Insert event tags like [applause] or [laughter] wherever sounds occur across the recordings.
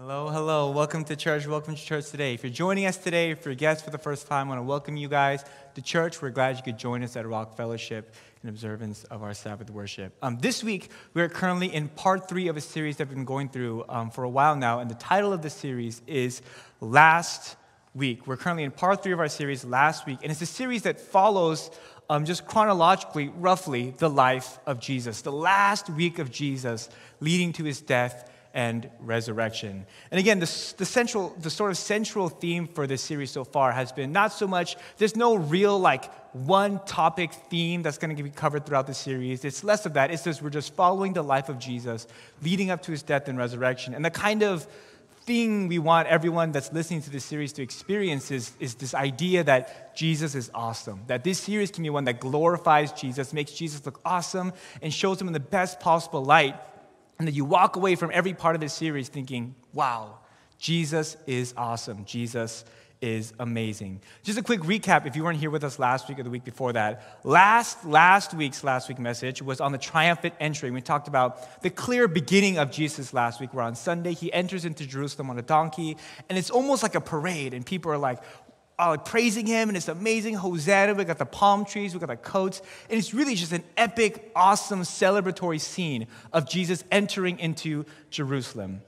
Hello, hello. Welcome to church. Welcome to church today. If you're joining us today, if you're a guest for the first time, I want to welcome you guys to church. We're glad you could join us at Rock Fellowship in observance of our Sabbath worship. Um, this week, we're currently in part three of a series that we've been going through um, for a while now, and the title of the series is Last Week. We're currently in part three of our series, Last Week, and it's a series that follows um, just chronologically, roughly, the life of Jesus, the last week of Jesus leading to his death and resurrection. And again, the, the central, the sort of central theme for this series so far has been not so much, there's no real like one topic theme that's going to be covered throughout the series. It's less of that. It's just we're just following the life of Jesus leading up to his death and resurrection. And the kind of thing we want everyone that's listening to this series to experience is, is this idea that Jesus is awesome. That this series can be one that glorifies Jesus, makes Jesus look awesome, and shows him in the best possible light and that you walk away from every part of this series thinking, wow, Jesus is awesome. Jesus is amazing. Just a quick recap if you weren't here with us last week or the week before that. Last last week's last week message was on the triumphant entry. We talked about the clear beginning of Jesus last week where on Sunday he enters into Jerusalem on a donkey and it's almost like a parade and people are like, uh, praising him, and it's amazing. Hosanna, we got the palm trees, we got the coats, and it's really just an epic, awesome, celebratory scene of Jesus entering into Jerusalem.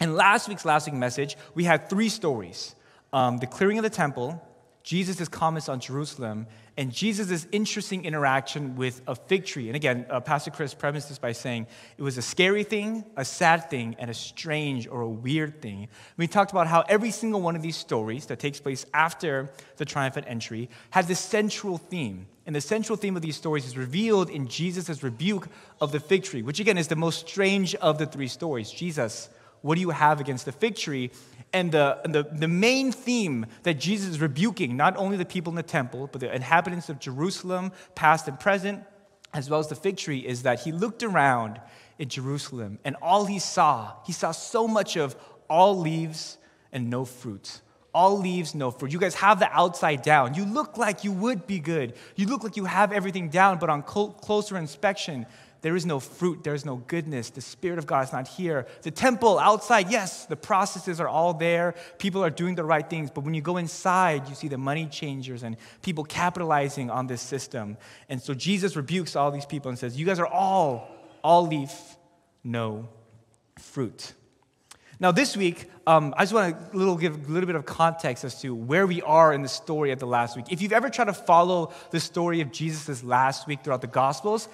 And last week's last week message, we had three stories um, the clearing of the temple, Jesus' comments on Jerusalem, and Jesus' interesting interaction with a fig tree. And again, uh, Pastor Chris premised this by saying it was a scary thing, a sad thing, and a strange or a weird thing. We talked about how every single one of these stories that takes place after the triumphant entry has this central theme. And the central theme of these stories is revealed in Jesus' rebuke of the fig tree, which again is the most strange of the three stories. Jesus, what do you have against the fig tree? And the, and the, the main theme that Jesus is rebuking, not only the people in the temple, but the inhabitants of Jerusalem, past and present, as well as the fig tree, is that he looked around in Jerusalem and all he saw, he saw so much of all leaves and no fruit. All leaves, no fruit. You guys have the outside down. You look like you would be good. You look like you have everything down, but on closer inspection, there is no fruit, there is no goodness. The Spirit of God is not here. The temple outside, yes, the processes are all there. People are doing the right things. But when you go inside, you see the money changers and people capitalizing on this system. And so Jesus rebukes all these people and says, You guys are all, all leaf, no fruit. Now, this week, um, I just want to little, give a little bit of context as to where we are in the story of the last week. If you've ever tried to follow the story of Jesus' last week throughout the Gospels,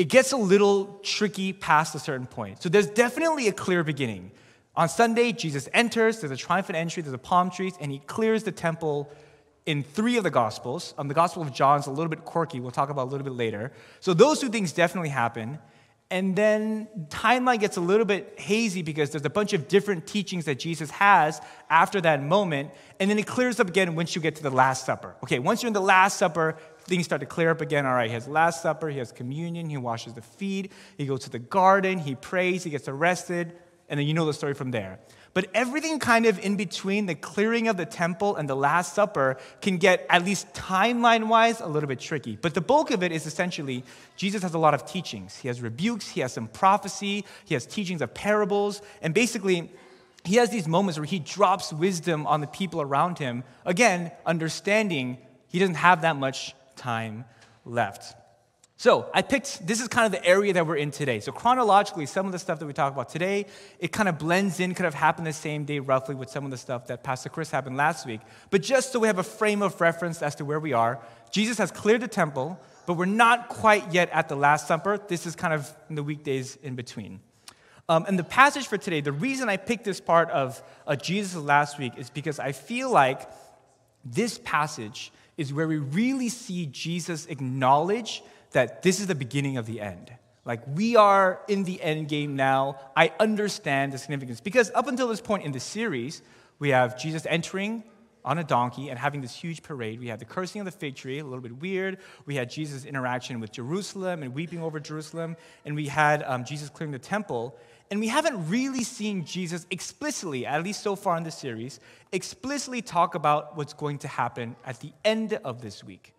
it gets a little tricky past a certain point. So there's definitely a clear beginning. On Sunday, Jesus enters, there's a triumphant entry, there's a palm trees, and he clears the temple in three of the Gospels. Um, the Gospel of John's a little bit quirky, we'll talk about a little bit later. So those two things definitely happen. And then timeline gets a little bit hazy because there's a bunch of different teachings that Jesus has after that moment. And then it clears up again once you get to the Last Supper. Okay, once you're in the Last Supper, things start to clear up again. All right, he has Last Supper, he has communion, he washes the feet, he goes to the garden, he prays, he gets arrested, and then you know the story from there. But everything kind of in between the clearing of the temple and the Last Supper can get, at least timeline wise, a little bit tricky. But the bulk of it is essentially Jesus has a lot of teachings. He has rebukes, he has some prophecy, he has teachings of parables, and basically, he has these moments where he drops wisdom on the people around him. Again, understanding he doesn't have that much time left. So I picked, this is kind of the area that we're in today. So chronologically, some of the stuff that we talk about today, it kind of blends in, could have happened the same day roughly with some of the stuff that Pastor Chris happened last week. But just so we have a frame of reference as to where we are, Jesus has cleared the temple, but we're not quite yet at the Last Supper. This is kind of in the weekdays in between. Um, and the passage for today, the reason I picked this part of uh, Jesus last week is because I feel like this passage is where we really see Jesus acknowledge that this is the beginning of the end. Like, we are in the end game now. I understand the significance. Because up until this point in the series, we have Jesus entering on a donkey and having this huge parade. We had the cursing of the fig tree, a little bit weird. We had Jesus' interaction with Jerusalem and weeping over Jerusalem. And we had um, Jesus clearing the temple. And we haven't really seen Jesus explicitly, at least so far in the series, explicitly talk about what's going to happen at the end of this week.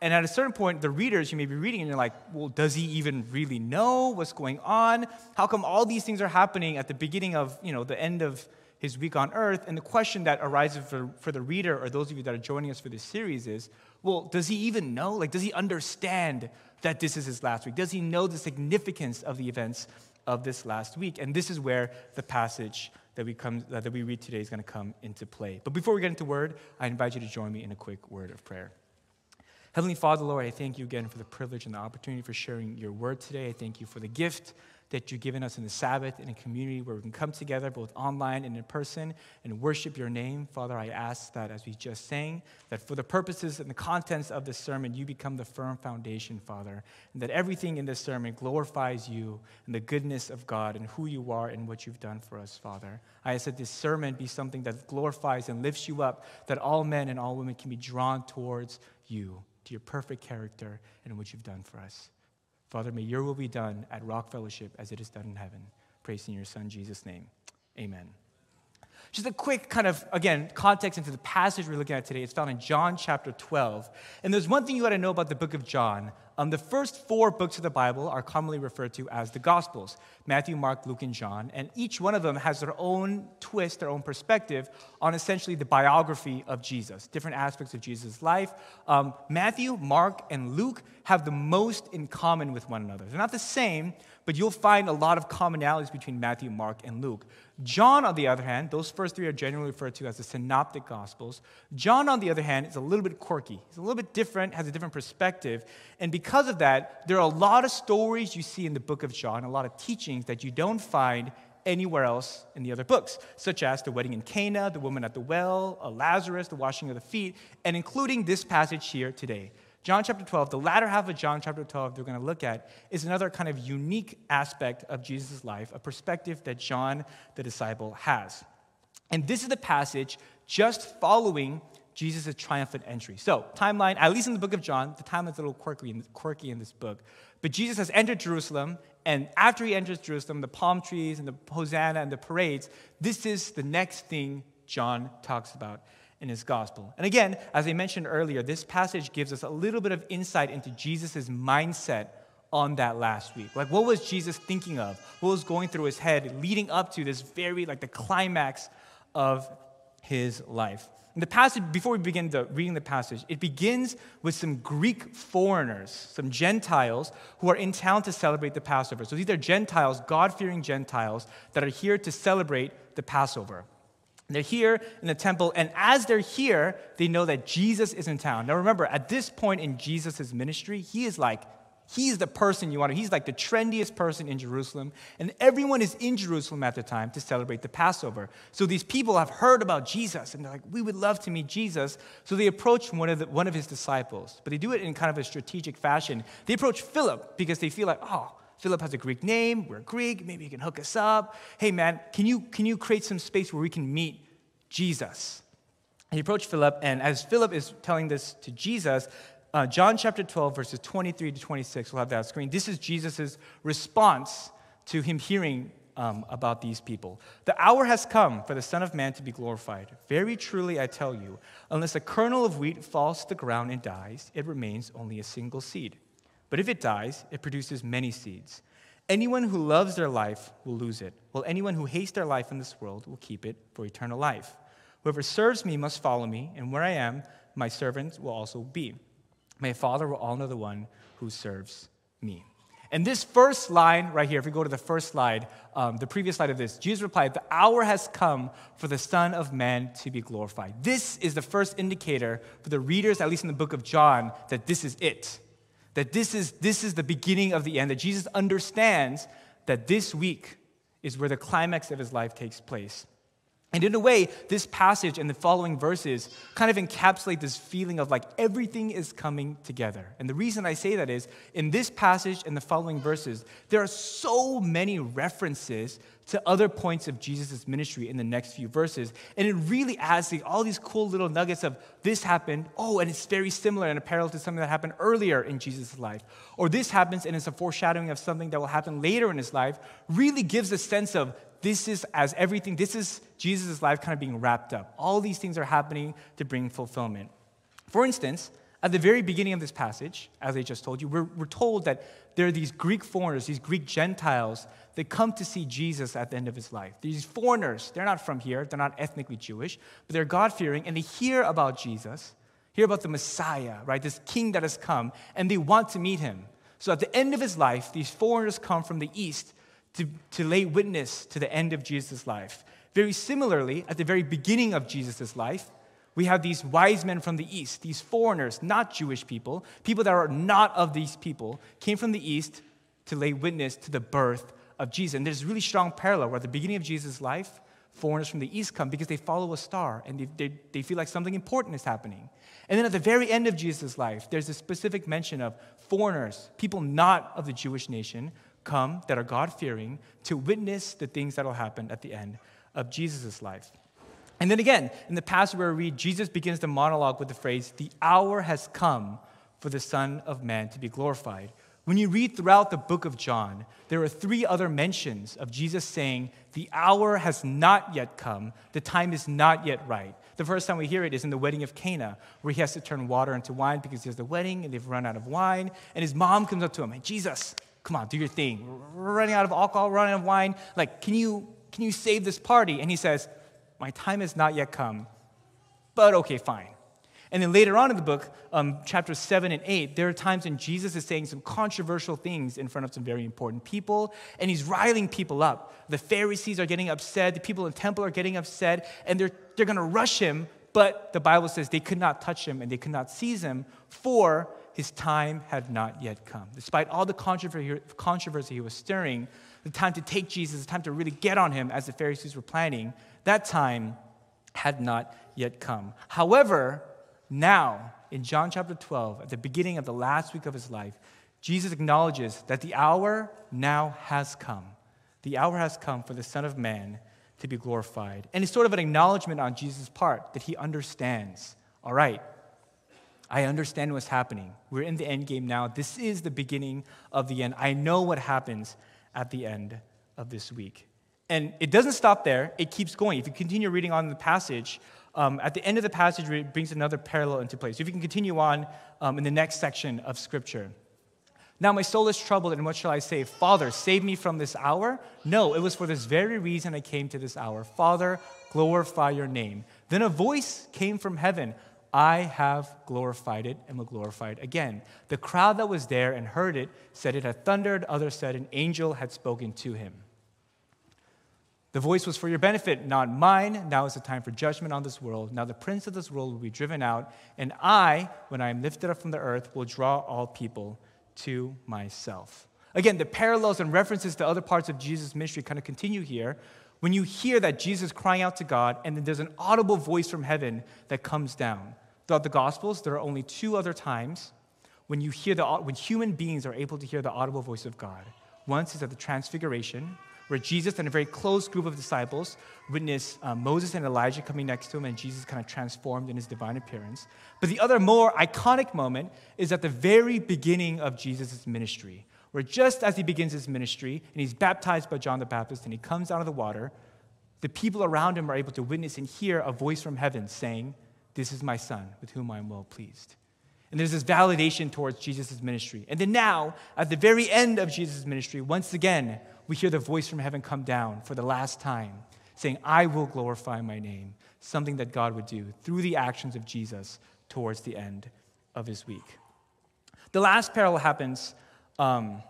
And at a certain point, the readers, you may be reading and you're like, well, does he even really know what's going on? How come all these things are happening at the beginning of, you know, the end of his week on earth? And the question that arises for, for the reader or those of you that are joining us for this series is, well, does he even know? Like, does he understand that this is his last week? Does he know the significance of the events of this last week? And this is where the passage that we, come, uh, that we read today is going to come into play. But before we get into word, I invite you to join me in a quick word of prayer. Heavenly Father, Lord, I thank you again for the privilege and the opportunity for sharing your word today. I thank you for the gift that you've given us in the Sabbath in a community where we can come together both online and in person and worship your name. Father, I ask that as we just sang, that for the purposes and the contents of this sermon, you become the firm foundation, Father, and that everything in this sermon glorifies you and the goodness of God and who you are and what you've done for us, Father. I ask that this sermon be something that glorifies and lifts you up, that all men and all women can be drawn towards you to your perfect character and what you've done for us. Father, may your will be done at Rock Fellowship as it is done in heaven. Praise in your Son, Jesus' name. Amen. Just a quick kind of, again, context into the passage we're looking at today. It's found in John chapter 12. And there's one thing you got to know about the book of John. Um, the first four books of the Bible are commonly referred to as the Gospels Matthew, Mark, Luke, and John. And each one of them has their own twist, their own perspective on essentially the biography of Jesus, different aspects of Jesus' life. Um, Matthew, Mark, and Luke have the most in common with one another. They're not the same, but you'll find a lot of commonalities between Matthew, Mark, and Luke. John, on the other hand, those first three are generally referred to as the synoptic gospels. John, on the other hand, is a little bit quirky. He's a little bit different, has a different perspective. And because of that, there are a lot of stories you see in the book of John, a lot of teachings that you don't find anywhere else in the other books, such as the wedding in Cana, the woman at the well, Lazarus, the washing of the feet, and including this passage here today. John chapter 12, the latter half of John chapter 12, they're going to look at, is another kind of unique aspect of Jesus' life, a perspective that John the disciple has. And this is the passage just following Jesus' triumphant entry. So, timeline, at least in the book of John, the timeline's a little quirky in, quirky in this book. But Jesus has entered Jerusalem, and after he enters Jerusalem, the palm trees and the hosanna and the parades, this is the next thing John talks about in his gospel. And again, as I mentioned earlier, this passage gives us a little bit of insight into Jesus' mindset on that last week. Like, what was Jesus thinking of? What was going through his head leading up to this very, like, the climax of his life? In the passage, before we begin the, reading the passage, it begins with some Greek foreigners, some Gentiles who are in town to celebrate the Passover. So these are Gentiles, God fearing Gentiles, that are here to celebrate the Passover. They're here in the temple, and as they're here, they know that Jesus is in town. Now, remember, at this point in Jesus' ministry, he is like, he's the person you want to, he's like the trendiest person in Jerusalem, and everyone is in Jerusalem at the time to celebrate the Passover. So these people have heard about Jesus, and they're like, we would love to meet Jesus. So they approach one of, the, one of his disciples, but they do it in kind of a strategic fashion. They approach Philip because they feel like, oh, Philip has a Greek name. We're Greek. Maybe he can hook us up. Hey, man, can you, can you create some space where we can meet Jesus? He approached Philip, and as Philip is telling this to Jesus, uh, John chapter 12, verses 23 to 26, we'll have that on screen. This is Jesus' response to him hearing um, about these people. The hour has come for the Son of Man to be glorified. Very truly, I tell you, unless a kernel of wheat falls to the ground and dies, it remains only a single seed. But if it dies, it produces many seeds. Anyone who loves their life will lose it, while anyone who hates their life in this world will keep it for eternal life. Whoever serves me must follow me, and where I am, my servants will also be. My Father will honor the one who serves me. And this first line right here, if we go to the first slide, um, the previous slide of this, Jesus replied, The hour has come for the Son of Man to be glorified. This is the first indicator for the readers, at least in the book of John, that this is it that this is, this is the beginning of the end, that Jesus understands that this week is where the climax of his life takes place. And in a way, this passage and the following verses kind of encapsulate this feeling of like everything is coming together. And the reason I say that is in this passage and the following verses, there are so many references to other points of Jesus' ministry in the next few verses. And it really adds like, all these cool little nuggets of this happened, oh, and it's very similar and a parallel to something that happened earlier in Jesus' life. Or this happens and it's a foreshadowing of something that will happen later in his life, really gives a sense of this is as everything, this is Jesus' life kind of being wrapped up. All these things are happening to bring fulfillment. For instance, At the very beginning of this passage, as I just told you, we're, we're told that there are these Greek foreigners, these Greek Gentiles that come to see Jesus at the end of his life. These foreigners, they're not from here, they're not ethnically Jewish, but they're God fearing, and they hear about Jesus, hear about the Messiah, right? This king that has come, and they want to meet him. So at the end of his life, these foreigners come from the east to, to lay witness to the end of Jesus' life. Very similarly, at the very beginning of Jesus' life, we have these wise men from the east, these foreigners, not Jewish people, people that are not of these people, came from the east to lay witness to the birth of Jesus. And there's a really strong parallel where at the beginning of Jesus' life, foreigners from the east come because they follow a star and they, they, they feel like something important is happening. And then at the very end of Jesus' life, there's a specific mention of foreigners, people not of the Jewish nation, come that are God fearing to witness the things that will happen at the end of Jesus' life. And then again, in the passage where we read, Jesus begins the monologue with the phrase, The hour has come for the Son of Man to be glorified. When you read throughout the book of John, there are three other mentions of Jesus saying, The hour has not yet come, the time is not yet right. The first time we hear it is in the wedding of Cana, where he has to turn water into wine because there's the wedding and they've run out of wine. And his mom comes up to him, and Jesus, come on, do your thing. We're running out of alcohol, running out of wine. Like, can you, can you save this party? And he says, My time has not yet come, but okay, fine. And then later on in the book, um, chapters 7 and 8, there are times when Jesus is saying some controversial things in front of some very important people, and he's riling people up. The Pharisees are getting upset, the people in the temple are getting upset, and they're, they're going to rush him, but the Bible says they could not touch him and they could not seize him, for his time had not yet come. Despite all the controversy, he was stirring, the time to take Jesus, the time to really get on him as the Pharisees were planning, that time had not yet come. However, now, in John chapter 12, at the beginning of the last week of his life, Jesus acknowledges that the hour now has come. The hour has come for the Son of Man to be glorified. And it's sort of an acknowledgement on Jesus' part that he understands. All right, I understand what's happening. We're in the end game now. This is the beginning of the end. I know what happens at the end of this week. And it doesn't stop there, it keeps going. If you continue reading on the passage, um, at the end of the passage, it brings another parallel into place. If you can continue on um, in the next section of Scripture. Now my soul is troubled, and what shall I say? Father, save me from this hour? No, it was for this very reason I came to this hour. Father, glorify your name. Then a voice came from heaven I have glorified it and will glorify it again. The crowd that was there and heard it said it had thundered. Others said an angel had spoken to him. The voice was for your benefit, not mine. Now is the time for judgment on this world. Now the prince of this world will be driven out, and I, when I am lifted up from the earth, will draw all people to myself. Again, the parallels and references to other parts of Jesus' ministry kind of continue here. When you hear that Jesus crying out to God, and then there's an audible voice from heaven that comes down. Throughout the Gospels, there are only two other times when you hear the when human beings are able to hear the audible voice of God. Once is at the Transfiguration, where Jesus and a very close group of disciples witness uh, Moses and Elijah coming next to him, and Jesus kind of transformed in his divine appearance. But the other more iconic moment is at the very beginning of Jesus' ministry, where just as he begins his ministry and he's baptized by John the Baptist and he comes out of the water, the people around him are able to witness and hear a voice from heaven saying, This is my son with whom I am well pleased. And there's this validation towards Jesus' ministry. And then now, at the very end of Jesus' ministry, once again, we hear the voice from heaven come down for the last time, saying, I will glorify my name, something that God would do through the actions of Jesus towards the end of his week. The last parallel happens um,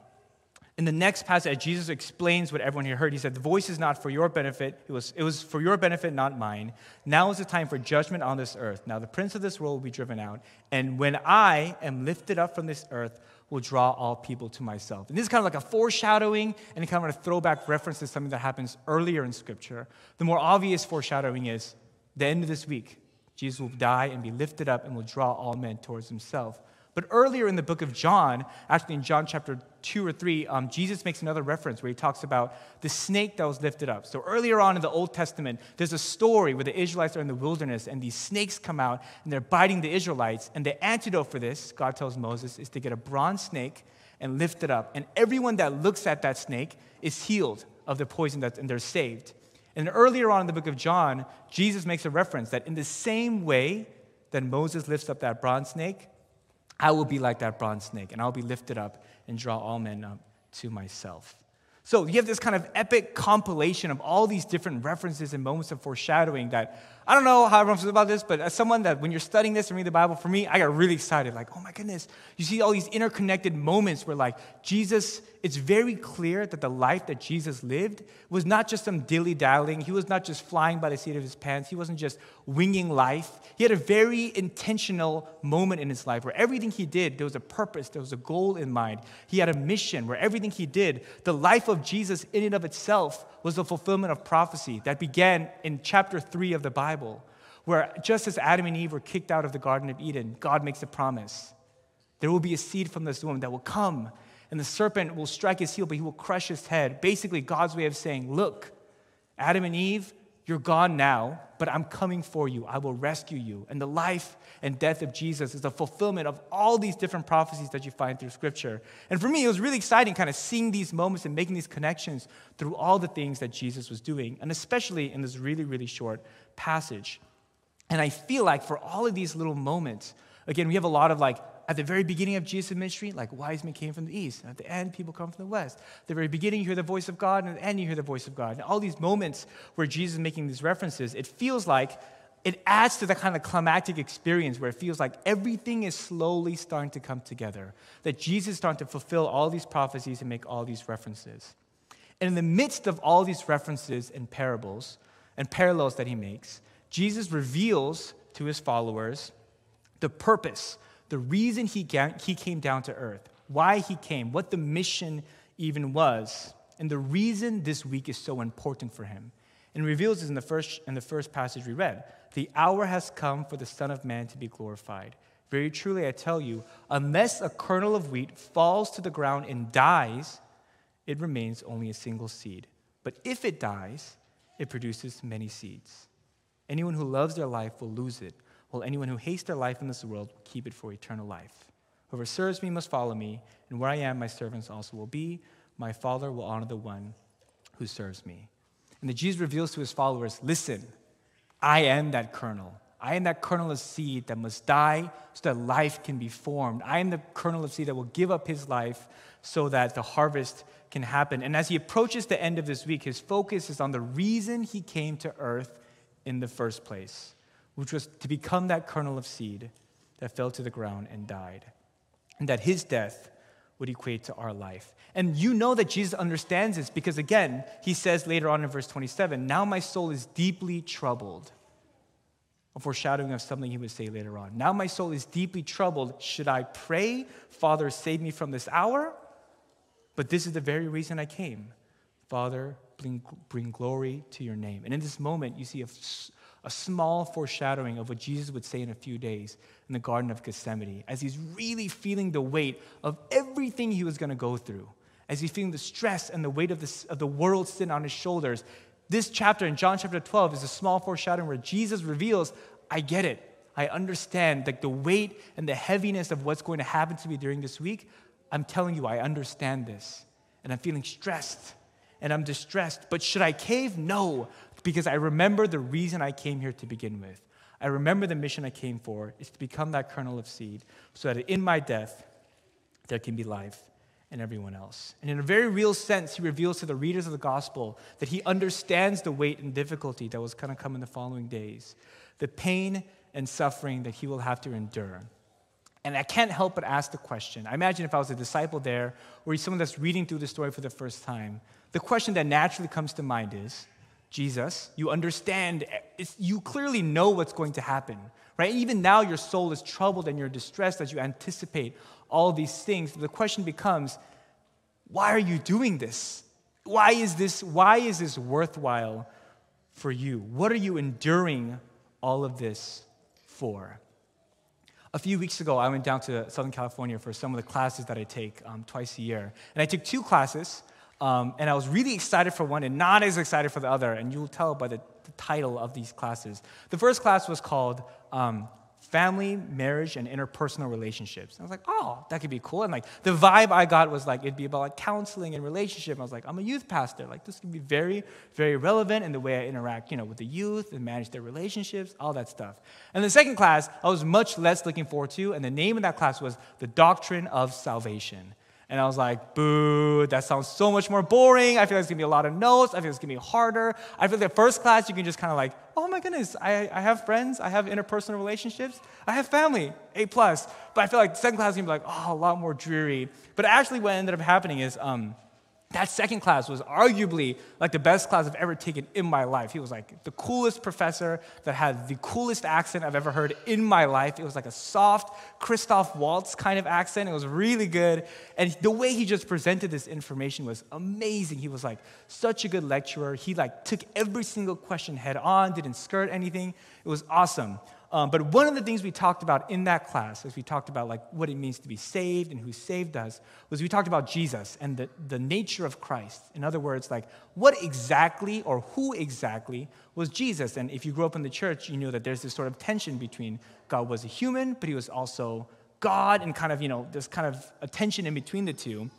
in the next passage. Jesus explains what everyone here heard. He said, The voice is not for your benefit, it was, it was for your benefit, not mine. Now is the time for judgment on this earth. Now the prince of this world will be driven out. And when I am lifted up from this earth, will draw all people to myself. And this is kind of like a foreshadowing and kind of a throwback reference to something that happens earlier in Scripture. The more obvious foreshadowing is the end of this week, Jesus will die and be lifted up and will draw all men towards himself. But earlier in the book of John, actually in John chapter 2 or 3, um, Jesus makes another reference where he talks about the snake that was lifted up. So earlier on in the Old Testament, there's a story where the Israelites are in the wilderness and these snakes come out and they're biting the Israelites. And the antidote for this, God tells Moses, is to get a bronze snake and lift it up. And everyone that looks at that snake is healed of the poison that, and they're saved. And earlier on in the book of John, Jesus makes a reference that in the same way that Moses lifts up that bronze snake, I will be like that bronze snake, and I'll be lifted up and draw all men up to myself. So you have this kind of epic compilation of all these different references and moments of foreshadowing that I don't know how everyone feels about this, but as someone that when you're studying this and reading the Bible, for me, I got really excited. Like, oh my goodness, you see all these interconnected moments where, like, Jesus, it's very clear that the life that Jesus lived was not just some dilly dallying. He was not just flying by the seat of his pants. He wasn't just winging life. He had a very intentional moment in his life where everything he did, there was a purpose, there was a goal in mind. He had a mission where everything he did, the life of Jesus in and of itself was the fulfillment of prophecy that began in chapter 3 of the Bible, where just as Adam and Eve were kicked out of the Garden of Eden, God makes a promise. There will be a seed from this woman that will come, and the serpent will strike his heel, but he will crush his head. Basically, God's way of saying, Look, Adam and Eve, you're gone now, but I'm coming for you. I will rescue you. And the life and death of Jesus is the fulfillment of all these different prophecies that you find through Scripture. And for me, it was really exciting kind of seeing these moments and making these connections through all the things that Jesus was doing, and especially in this really, really short passage. And I feel like for all of these little moments, again, we have a lot of like at the very beginning of Jesus' ministry, like wise men came from the east. And at the end, people come from the west. At the very beginning, you hear the voice of God, and at the end, you hear the voice of God. And all these moments where Jesus is making these references, it feels like it adds to the kind of climactic experience where it feels like everything is slowly starting to come together. That Jesus is starting to fulfill all these prophecies and make all these references. And in the midst of all these references and parables and parallels that he makes, Jesus reveals to his followers the purpose the reason he, he came down to earth, why he came, what the mission even was, and the reason this week is so important for him. And reveals this in the first, in the first passage we read. The hour has come for the Son of Man to be glorified. Very truly, I tell you, unless a kernel of wheat falls to the ground and dies, it remains only a single seed. But if it dies, it produces many seeds. Anyone who loves their life will lose it, while anyone who hates their life in this world will keep it for eternal life. Whoever serves me must follow me, and where I am, my servants also will be. My Father will honor the one who serves me. And the Jesus reveals to his followers listen, I am that kernel. I am that kernel of seed that must die so that life can be formed. I am the kernel of seed that will give up his life so that the harvest can happen. And as he approaches the end of this week, his focus is on the reason he came to earth in the first place which was to become that kernel of seed that fell to the ground and died. And that his death would equate to our life. And you know that Jesus understands this because, again, he says later on in verse 27 Now my soul is deeply troubled. A foreshadowing of something he would say later on. Now my soul is deeply troubled. Should I pray, Father, save me from this hour? But this is the very reason I came. Father, bring, bring glory to your name. And in this moment, you see a a small foreshadowing of what Jesus would say in a few days in the Garden of Gethsemane, as he's really feeling the weight of everything he was going to go through, as he's feeling the stress and the weight of, this, of the world's sin on his shoulders. This chapter in John chapter 12 is a small foreshadowing where Jesus reveals, I get it. I understand like the weight and the heaviness of what's going to happen to me during this week. I'm telling you, I understand this. And I'm feeling stressed and I'm distressed. But should I cave? No because I remember the reason I came here to begin with. I remember the mission I came for is to become that kernel of seed so that in my death, there can be life and everyone else. And in a very real sense, he reveals to the readers of the gospel that he understands the weight and difficulty that was going to come in the following days, the pain and suffering that he will have to endure. And I can't help but ask the question. I imagine if I was a disciple there or someone that's reading through the story for the first time, the question that naturally comes to mind is Jesus. You understand, you clearly know what's going to happen, right? Even now, your soul is troubled and you're distressed as you anticipate all these things. The question becomes, why are you doing this? Why is this, why is this worthwhile for you? What are you enduring all of this for? A few weeks ago, I went down to Southern California for some of the classes that I take um, twice a year. And I took two classes. Um, and I was really excited for one and not as excited for the other. And you'll tell by the, the title of these classes. The first class was called um, family, marriage, and interpersonal relationships. And I was like, oh, that could be cool. And like the vibe I got was like it'd be about like counseling and relationship. I was like, I'm a youth pastor. Like this could be very, very relevant in the way I interact, you know, with the youth and manage their relationships, all that stuff. And the second class, I was much less looking forward to, and the name of that class was The Doctrine of Salvation. And I was like, boo, that sounds so much more boring. I feel like it's gonna be a lot of notes. I feel like it's gonna be harder. I feel like first class, you can just kind of like, oh my goodness, I, I have friends, I have interpersonal relationships, I have family, A plus. But I feel like second class is gonna be like, oh, a lot more dreary. But actually, what ended up happening is, um, that second class was arguably like the best class I've ever taken in my life. He was like the coolest professor that had the coolest accent I've ever heard in my life. It was like a soft Christoph Waltz kind of accent. It was really good. And the way he just presented this information was amazing. He was like such a good lecturer. He like took every single question head on, didn't skirt anything. It was awesome. Um, but one of the things we talked about in that class, as we talked about like what it means to be saved and who saved us, was we talked about Jesus and the, the nature of Christ. In other words, like what exactly or who exactly was Jesus? And if you grew up in the church, you know that there's this sort of tension between God was a human, but he was also God, and kind of, you know, this kind of a tension in between the two.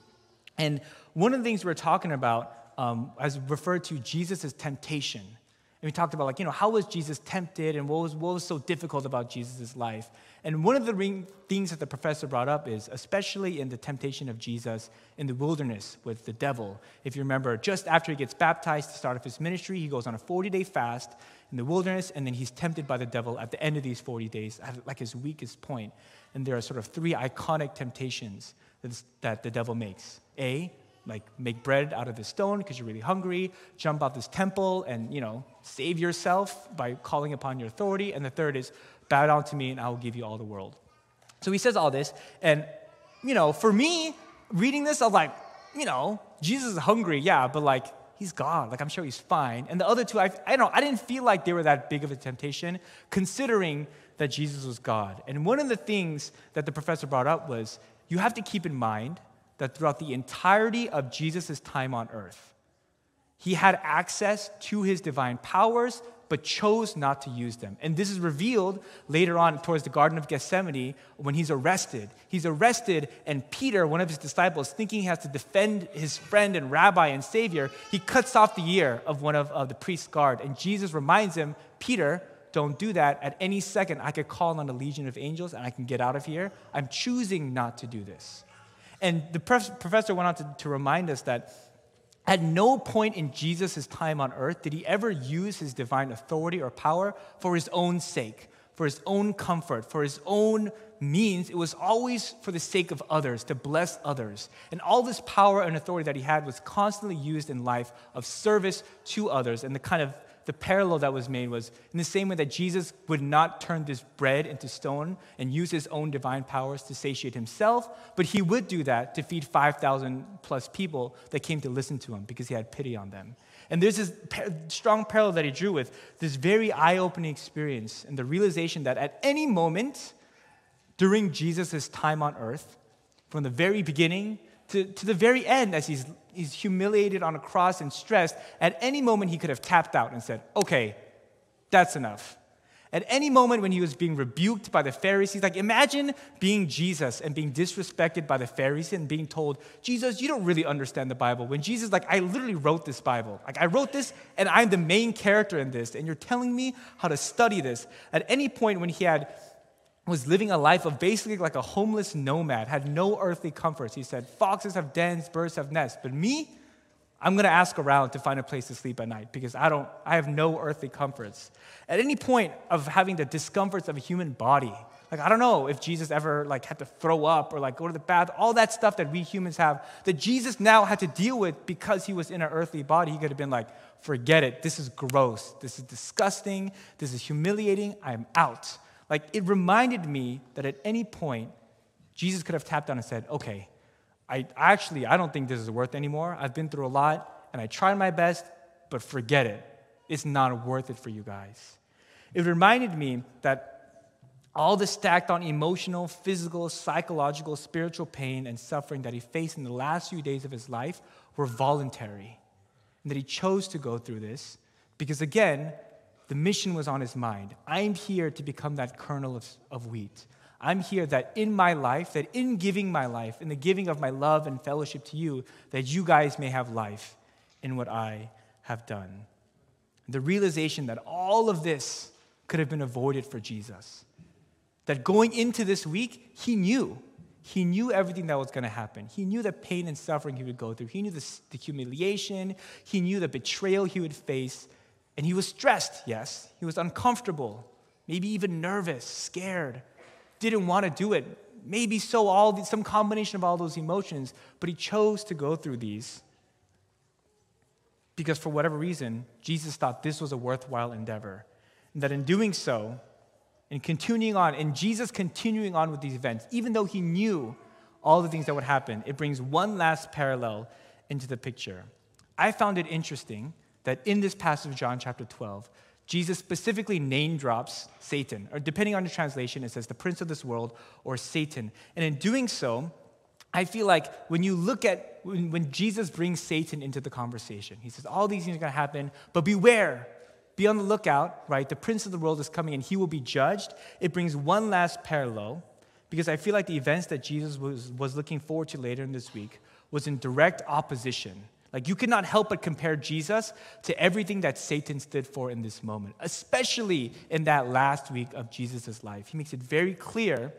And one of the things we we're talking about um, as referred to Jesus' temptation and we talked about, like, you know, how was Jesus tempted and what was, what was so difficult about Jesus' life. And one of the things that the professor brought up is, especially in the temptation of Jesus in the wilderness with the devil. If you remember, just after he gets baptized to start off his ministry, he goes on a 40 day fast in the wilderness, and then he's tempted by the devil at the end of these 40 days, at like his weakest point. And there are sort of three iconic temptations that the devil makes A, like make bread out of this stone because you're really hungry, jump out this temple and, you know, save yourself by calling upon your authority. And the third is bow down to me and I will give you all the world. So he says all this. And, you know, for me, reading this, I was like, you know, Jesus is hungry, yeah, but like, he's God. Like, I'm sure he's fine. And the other two, I, I don't know, I didn't feel like they were that big of a temptation, considering that Jesus was God. And one of the things that the professor brought up was you have to keep in mind that throughout the entirety of Jesus' time on earth, he had access to his divine powers, but chose not to use them. And this is revealed later on towards the Garden of Gethsemane when he's arrested. He's arrested, and Peter, one of his disciples, thinking he has to defend his friend and rabbi and savior, he cuts off the ear of one of, of the priest's guard. And Jesus reminds him, Peter, don't do that. At any second, I could call on a legion of angels and I can get out of here. I'm choosing not to do this. And the professor went on to, to remind us that at no point in Jesus' time on earth did he ever use his divine authority or power for his own sake, for his own comfort, for his own means. It was always for the sake of others, to bless others. And all this power and authority that he had was constantly used in life of service to others and the kind of the parallel that was made was in the same way that Jesus would not turn this bread into stone and use his own divine powers to satiate himself, but he would do that to feed 5,000 plus people that came to listen to him because he had pity on them. And there's this strong parallel that he drew with this very eye opening experience and the realization that at any moment during Jesus' time on earth, from the very beginning to, to the very end, as he's, he's humiliated on a cross and stressed, at any moment he could have tapped out and said, Okay, that's enough. At any moment when he was being rebuked by the Pharisees, like imagine being Jesus and being disrespected by the Pharisees and being told, Jesus, you don't really understand the Bible. When Jesus, like, I literally wrote this Bible. Like, I wrote this and I'm the main character in this, and you're telling me how to study this. At any point when he had was living a life of basically like a homeless nomad, had no earthly comforts. He said, Foxes have dens, birds have nests, but me, I'm gonna ask around to find a place to sleep at night because I don't, I have no earthly comforts. At any point of having the discomforts of a human body, like I don't know if Jesus ever like had to throw up or like go to the bath, all that stuff that we humans have, that Jesus now had to deal with because he was in an earthly body. He could have been like, forget it, this is gross, this is disgusting, this is humiliating, I'm out. Like it reminded me that at any point, Jesus could have tapped on and said, okay, I actually, I don't think this is worth anymore. I've been through a lot and I tried my best, but forget it. It's not worth it for you guys. It reminded me that all the stacked on emotional, physical, psychological, spiritual pain and suffering that he faced in the last few days of his life were voluntary. And that he chose to go through this because, again, the mission was on his mind. I'm here to become that kernel of, of wheat. I'm here that in my life, that in giving my life, in the giving of my love and fellowship to you, that you guys may have life in what I have done. The realization that all of this could have been avoided for Jesus. That going into this week, he knew. He knew everything that was going to happen. He knew the pain and suffering he would go through. He knew the, the humiliation. He knew the betrayal he would face. And he was stressed, yes. He was uncomfortable, maybe even nervous, scared, didn't want to do it. Maybe so, all some combination of all those emotions, but he chose to go through these because for whatever reason, Jesus thought this was a worthwhile endeavor. And that in doing so, and continuing on, and Jesus continuing on with these events, even though he knew all the things that would happen, it brings one last parallel into the picture. I found it interesting that in this passage of John chapter 12, Jesus specifically name drops Satan, or depending on the translation, it says the prince of this world or Satan. And in doing so, I feel like when you look at when, when Jesus brings Satan into the conversation, he says, All these things are going to happen, but beware, be on the lookout, right? The prince of the world is coming and he will be judged. It brings one last parallel because I feel like the events that Jesus was, was looking forward to later in this week was in direct opposition. Like you cannot help but compare Jesus to everything that Satan stood for in this moment, especially in that last week of Jesus' life. He makes it very clear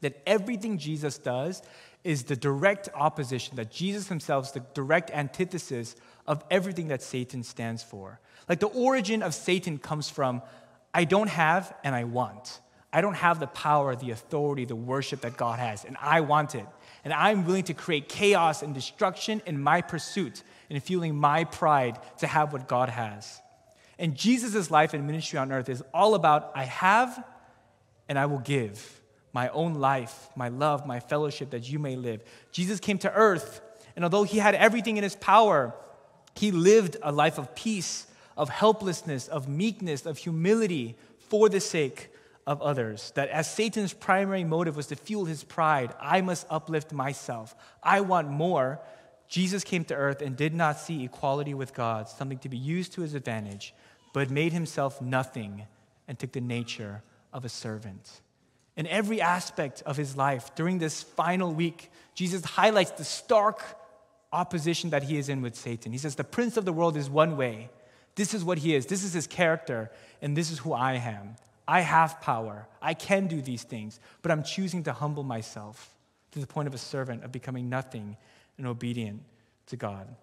that everything Jesus does is the direct opposition, that Jesus himself is the direct antithesis of everything that Satan stands for. Like the origin of Satan comes from I don't have and I want. I don't have the power, the authority, the worship that God has, and I want it. And I'm willing to create chaos and destruction in my pursuit and fueling my pride to have what God has. And Jesus' life and ministry on earth is all about I have and I will give my own life, my love, my fellowship that you may live. Jesus came to earth, and although he had everything in his power, he lived a life of peace, of helplessness, of meekness, of humility for the sake of others. That as Satan's primary motive was to fuel his pride, I must uplift myself. I want more. Jesus came to earth and did not see equality with God, something to be used to his advantage, but made himself nothing and took the nature of a servant. In every aspect of his life, during this final week, Jesus highlights the stark opposition that he is in with Satan. He says, The prince of the world is one way. This is what he is. This is his character, and this is who I am. I have power. I can do these things, but I'm choosing to humble myself to the point of a servant, of becoming nothing and obedient to God.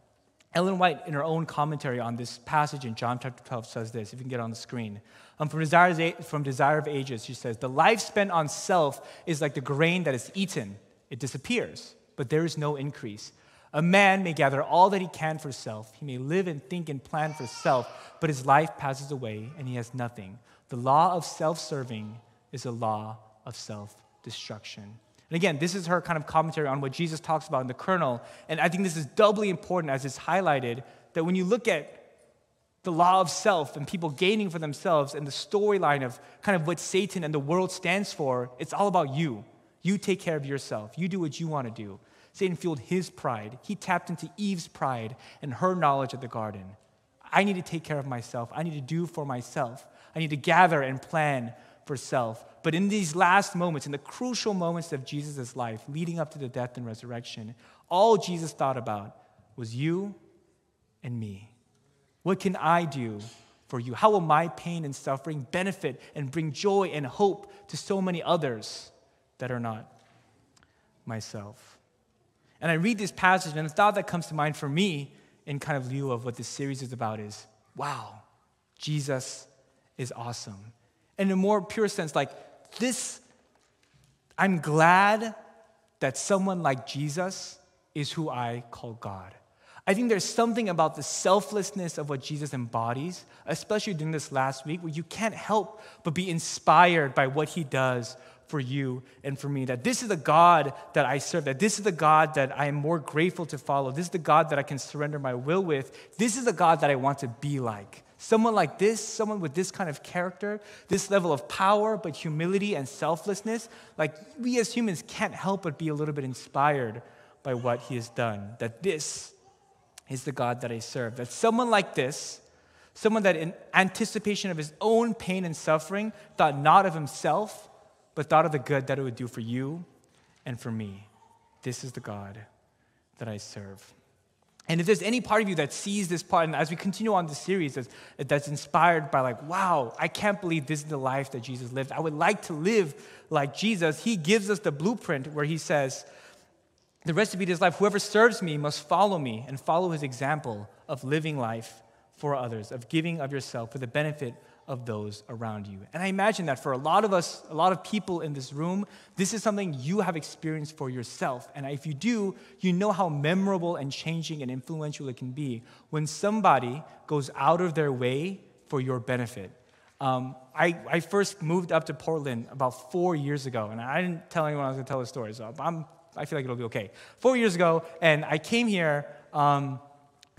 Ellen White, in her own commentary on this passage in John chapter 12, says this, if you can get on the screen. Um, from, Desire, from Desire of Ages, she says, The life spent on self is like the grain that is eaten, it disappears, but there is no increase. A man may gather all that he can for self, he may live and think and plan for self, but his life passes away and he has nothing. The law of self serving is a law of self destruction. And again, this is her kind of commentary on what Jesus talks about in the kernel. And I think this is doubly important as it's highlighted that when you look at the law of self and people gaining for themselves and the storyline of kind of what Satan and the world stands for, it's all about you. You take care of yourself, you do what you want to do. Satan fueled his pride. He tapped into Eve's pride and her knowledge of the garden. I need to take care of myself. I need to do for myself. I need to gather and plan for self. But in these last moments, in the crucial moments of Jesus' life, leading up to the death and resurrection, all Jesus thought about was you and me. What can I do for you? How will my pain and suffering benefit and bring joy and hope to so many others that are not myself? And I read this passage, and the thought that comes to mind for me, in kind of lieu of what this series is about, is wow, Jesus is awesome. And In a more pure sense, like this, I'm glad that someone like Jesus is who I call God. I think there's something about the selflessness of what Jesus embodies, especially during this last week, where you can't help but be inspired by what he does for you and for me. That this is the God that I serve, that this is the God that I am more grateful to follow. This is the God that I can surrender my will with. This is the God that I want to be like. Someone like this, someone with this kind of character, this level of power, but humility and selflessness, like we as humans can't help but be a little bit inspired by what he has done. That this is the God that I serve. That someone like this, Someone that, in anticipation of his own pain and suffering, thought not of himself, but thought of the good that it would do for you and for me. This is the God that I serve. And if there's any part of you that sees this part, and as we continue on this series, that's, that's inspired by, like, wow, I can't believe this is the life that Jesus lived. I would like to live like Jesus. He gives us the blueprint where he says, the recipe to his life whoever serves me must follow me and follow his example of living life for others, of giving of yourself for the benefit of those around you. And I imagine that for a lot of us, a lot of people in this room, this is something you have experienced for yourself. And if you do, you know how memorable and changing and influential it can be when somebody goes out of their way for your benefit. Um, I, I first moved up to Portland about four years ago, and I didn't tell anyone I was going to tell the story, so I'm, I feel like it'll be okay. Four years ago, and I came here. Um,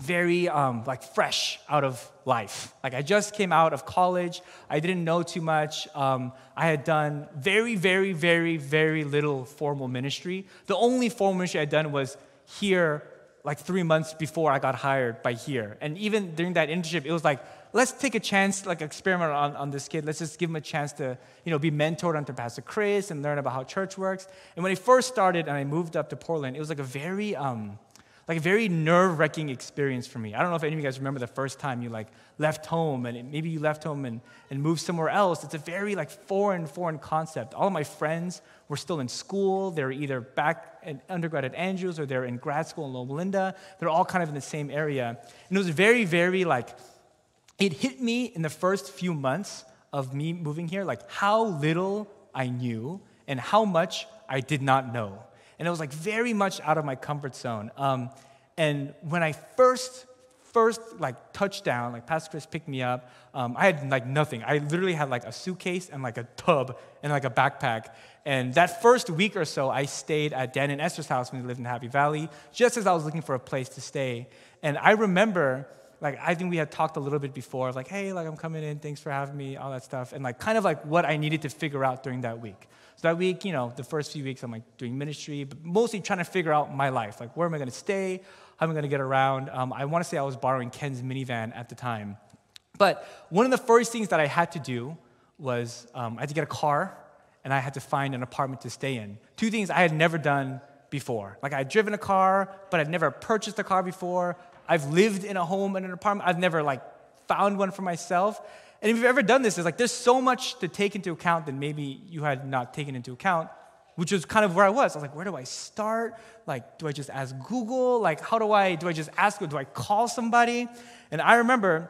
very um, like fresh out of life. Like I just came out of college. I didn't know too much. Um, I had done very, very, very, very little formal ministry. The only formal ministry I'd done was here, like three months before I got hired by here. And even during that internship, it was like, let's take a chance, like experiment on, on this kid. Let's just give him a chance to, you know, be mentored under Pastor Chris and learn about how church works. And when I first started and I moved up to Portland, it was like a very um, like a very nerve-wracking experience for me. I don't know if any of you guys remember the first time you like left home and maybe you left home and, and moved somewhere else. It's a very like foreign, foreign concept. All of my friends were still in school. They were either back in undergrad at Andrews or they're in grad school in Loma Linda. They're all kind of in the same area. And it was very, very like, it hit me in the first few months of me moving here, like how little I knew and how much I did not know and it was like very much out of my comfort zone. Um, and when I first, first like touched down, like Pastor Chris picked me up, um, I had like nothing. I literally had like a suitcase and like a tub and like a backpack. And that first week or so, I stayed at Dan and Esther's house when they lived in Happy Valley, just as I was looking for a place to stay. And I remember like I think we had talked a little bit before, like, hey, like I'm coming in, thanks for having me, all that stuff, and like kind of like what I needed to figure out during that week. So that week, you know, the first few weeks I'm like doing ministry, but mostly trying to figure out my life, like where am I going to stay, how am I going to get around. Um, I want to say I was borrowing Ken's minivan at the time, but one of the first things that I had to do was um, I had to get a car and I had to find an apartment to stay in. Two things I had never done before. Like I had driven a car, but I'd never purchased a car before. I've lived in a home and an apartment. I've never like found one for myself. And if you've ever done this, it's like there's so much to take into account that maybe you had not taken into account, which was kind of where I was. I was like, where do I start? Like, do I just ask Google? Like, how do I, do I just ask, do I call somebody? And I remember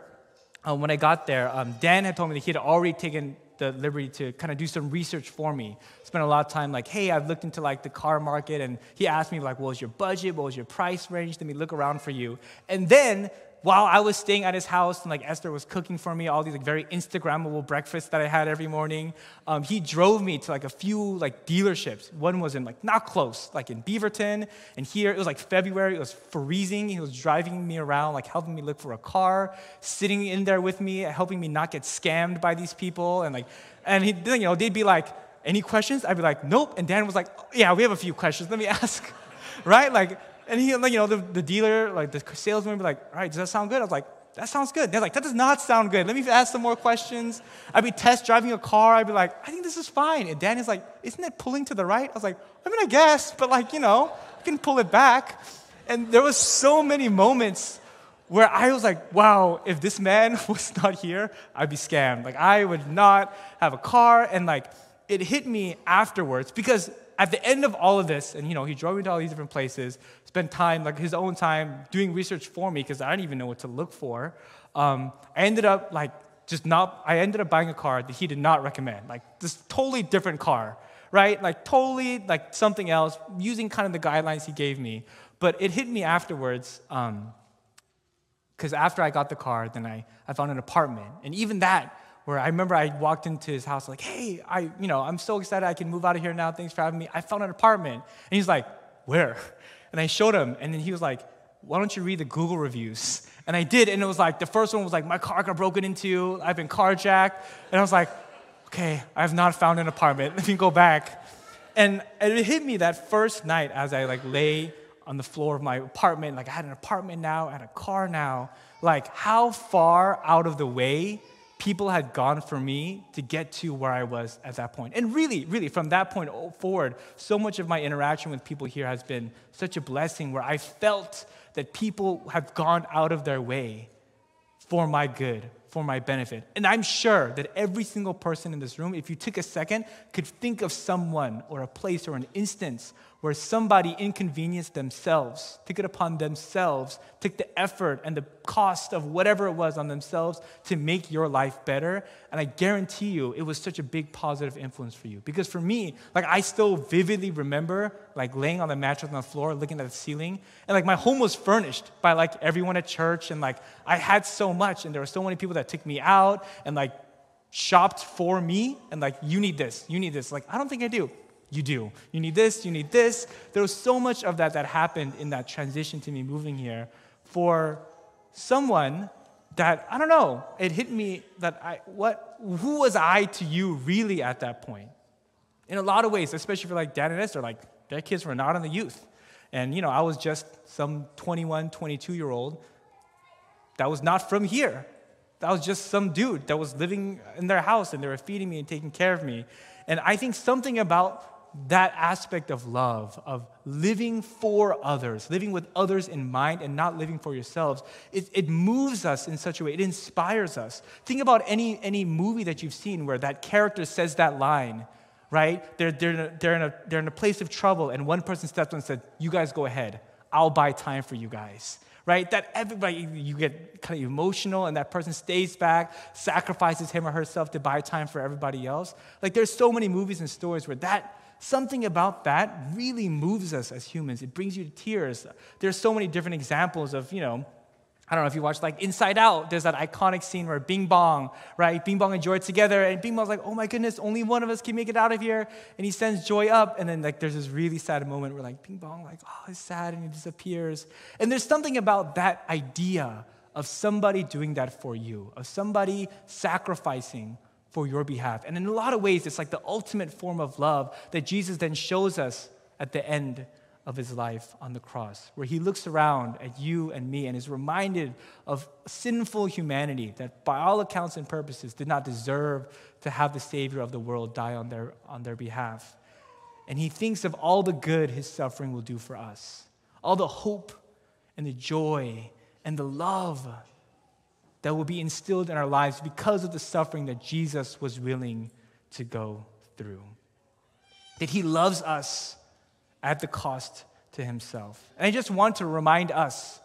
uh, when I got there, um, Dan had told me that he had already taken the liberty to kind of do some research for me. Spent a lot of time like, hey, I've looked into like the car market, and he asked me like, what was your budget? What was your price range? Let me look around for you. And then while I was staying at his house and like Esther was cooking for me all these like very Instagrammable breakfasts that I had every morning, um, he drove me to like a few like dealerships. One was in like not close, like in Beaverton, and here it was like February. It was freezing. He was driving me around, like helping me look for a car, sitting in there with me, helping me not get scammed by these people, and like, and he, you know, they'd be like, "Any questions?" I'd be like, "Nope," and Dan was like, "Yeah, we have a few questions. Let me [laughs] ask." right? Like and he, like, you know, the, the dealer, like the salesman would be like, all right, does that sound good? I was like, that sounds good. They're like, that does not sound good. Let me ask some more questions. I'd be test driving a car. I'd be like, I think this is fine. And Danny's like, isn't it pulling to the right? I was like, I mean, I guess, but like, you know, you can pull it back. And there was so many moments where I was like, wow, if this man [laughs] was not here, I'd be scammed. Like, I would not have a car. And like, it hit me afterwards because at the end of all of this, and you know, he drove me to all these different places, spent time, like his own time, doing research for me because I didn't even know what to look for. Um, I ended up like just not. I ended up buying a car that he did not recommend, like this totally different car, right? Like totally like something else, using kind of the guidelines he gave me. But it hit me afterwards. because um, after I got the car, then I, I found an apartment. And even that, where I remember I walked into his house like, hey, I, you know, I'm so excited I can move out of here now. Thanks for having me. I found an apartment. And he's like, where? [laughs] And I showed him, and then he was like, why don't you read the Google reviews? And I did, and it was like, the first one was like, my car got broken into, I've been carjacked. And I was like, okay, I have not found an apartment. [laughs] Let me go back. And it hit me that first night as I like lay on the floor of my apartment. Like I had an apartment now, I had a car now. Like how far out of the way people had gone for me to get to where I was at that point. And really, really, from that point forward, so much of my interaction with people here has been such a blessing where I felt that people have gone out of their way for my good, for my benefit. And I'm sure that every single person in this room, if you took a second, could think of someone or a place or an instance where somebody inconvenienced themselves, took it upon themselves, took the effort and the cost of whatever it was on themselves to make your life better. And I guarantee you, it was such a big positive influence for you. Because for me, like I still vividly remember like laying on the mattress on the floor, looking at the ceiling, and like my home was furnished by like everyone at church, and like I had so much, and there were so many people that took me out and like shopped for me, and like you need this, you need this. Like I don't think I do you do. You need this, you need this. There was so much of that that happened in that transition to me moving here for someone that I don't know, it hit me that I what who was I to you really at that point? In a lot of ways, especially for like Dan and Esther, like their kids were not in the youth. And you know, I was just some 21, 22 year old that was not from here. That was just some dude that was living in their house and they were feeding me and taking care of me. And I think something about that aspect of love, of living for others, living with others in mind and not living for yourselves, it, it, moves us in such a way, it inspires us. Think about any, any movie that you've seen where that character says that line, right? They're, they're, in a, they're, in a, they're in a place of trouble, and one person steps up and said, You guys go ahead, I'll buy time for you guys. Right? That everybody, you get kind of emotional, and that person stays back, sacrifices him or herself to buy time for everybody else. Like, there's so many movies and stories where that Something about that really moves us as humans. It brings you to tears. There's so many different examples of, you know, I don't know if you watched like Inside Out, there's that iconic scene where Bing Bong, right? Bing Bong and Joy together, and Bing Bong's like, oh my goodness, only one of us can make it out of here. And he sends Joy up, and then like there's this really sad moment where like Bing Bong, like, oh, he's sad and he disappears. And there's something about that idea of somebody doing that for you, of somebody sacrificing for your behalf. And in a lot of ways, it's like the ultimate form of love that Jesus then shows us at the end of his life on the cross, where he looks around at you and me and is reminded of sinful humanity that, by all accounts and purposes, did not deserve to have the Savior of the world die on their, on their behalf. And he thinks of all the good his suffering will do for us, all the hope and the joy and the love that will be instilled in our lives because of the suffering that Jesus was willing to go through. That he loves us at the cost to himself. And I just want to remind us,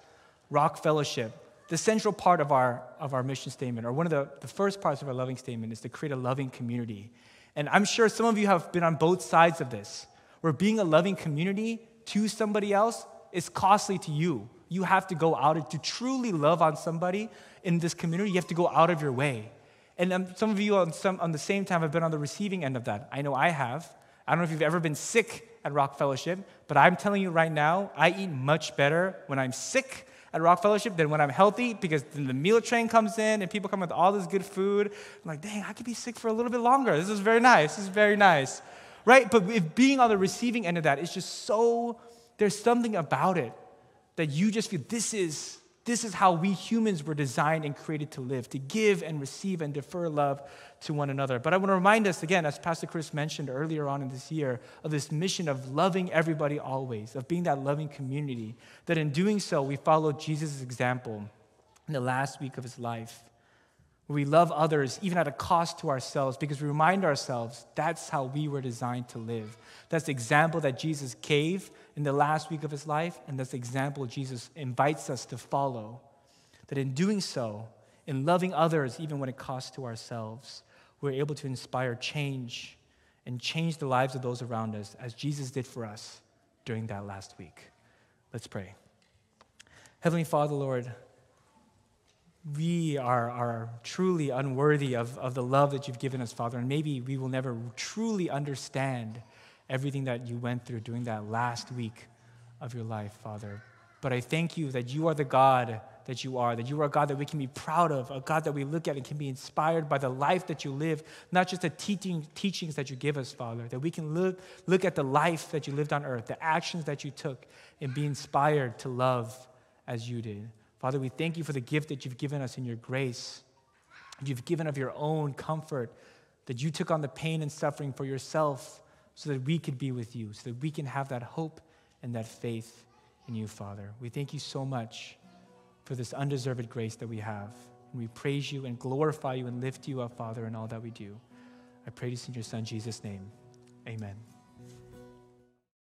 Rock Fellowship, the central part of our, of our mission statement, or one of the, the first parts of our loving statement, is to create a loving community. And I'm sure some of you have been on both sides of this, where being a loving community to somebody else is costly to you. You have to go out to truly love on somebody in this community, you have to go out of your way. And um, some of you on, some, on the same time have been on the receiving end of that. I know I have. I don't know if you've ever been sick at Rock Fellowship, but I'm telling you right now, I eat much better when I'm sick at Rock Fellowship than when I'm healthy because then the meal train comes in and people come with all this good food. I'm like, dang, I could be sick for a little bit longer. This is very nice. This is very nice. Right? But if being on the receiving end of that is just so, there's something about it that you just feel this is this is how we humans were designed and created to live, to give and receive and defer love to one another. But I want to remind us again, as Pastor Chris mentioned earlier on in this year, of this mission of loving everybody always, of being that loving community, that in doing so, we follow Jesus' example in the last week of his life. We love others even at a cost to ourselves because we remind ourselves that's how we were designed to live. That's the example that Jesus gave in the last week of his life, and that's the example Jesus invites us to follow. That in doing so, in loving others, even when it costs to ourselves, we're able to inspire change and change the lives of those around us as Jesus did for us during that last week. Let's pray. Heavenly Father, Lord, we are, are truly unworthy of, of the love that you've given us, Father, and maybe we will never truly understand everything that you went through during that last week of your life, Father. But I thank you that you are the God that you are, that you are a God that we can be proud of, a God that we look at and can be inspired by the life that you live, not just the teaching, teachings that you give us, Father, that we can look, look at the life that you lived on earth, the actions that you took, and be inspired to love as you did. Father, we thank you for the gift that you've given us in your grace. You've given of your own comfort, that you took on the pain and suffering for yourself so that we could be with you, so that we can have that hope and that faith in you, Father. We thank you so much for this undeserved grace that we have. And we praise you and glorify you and lift you up, Father, in all that we do. I pray this in your Son, Jesus' name. Amen.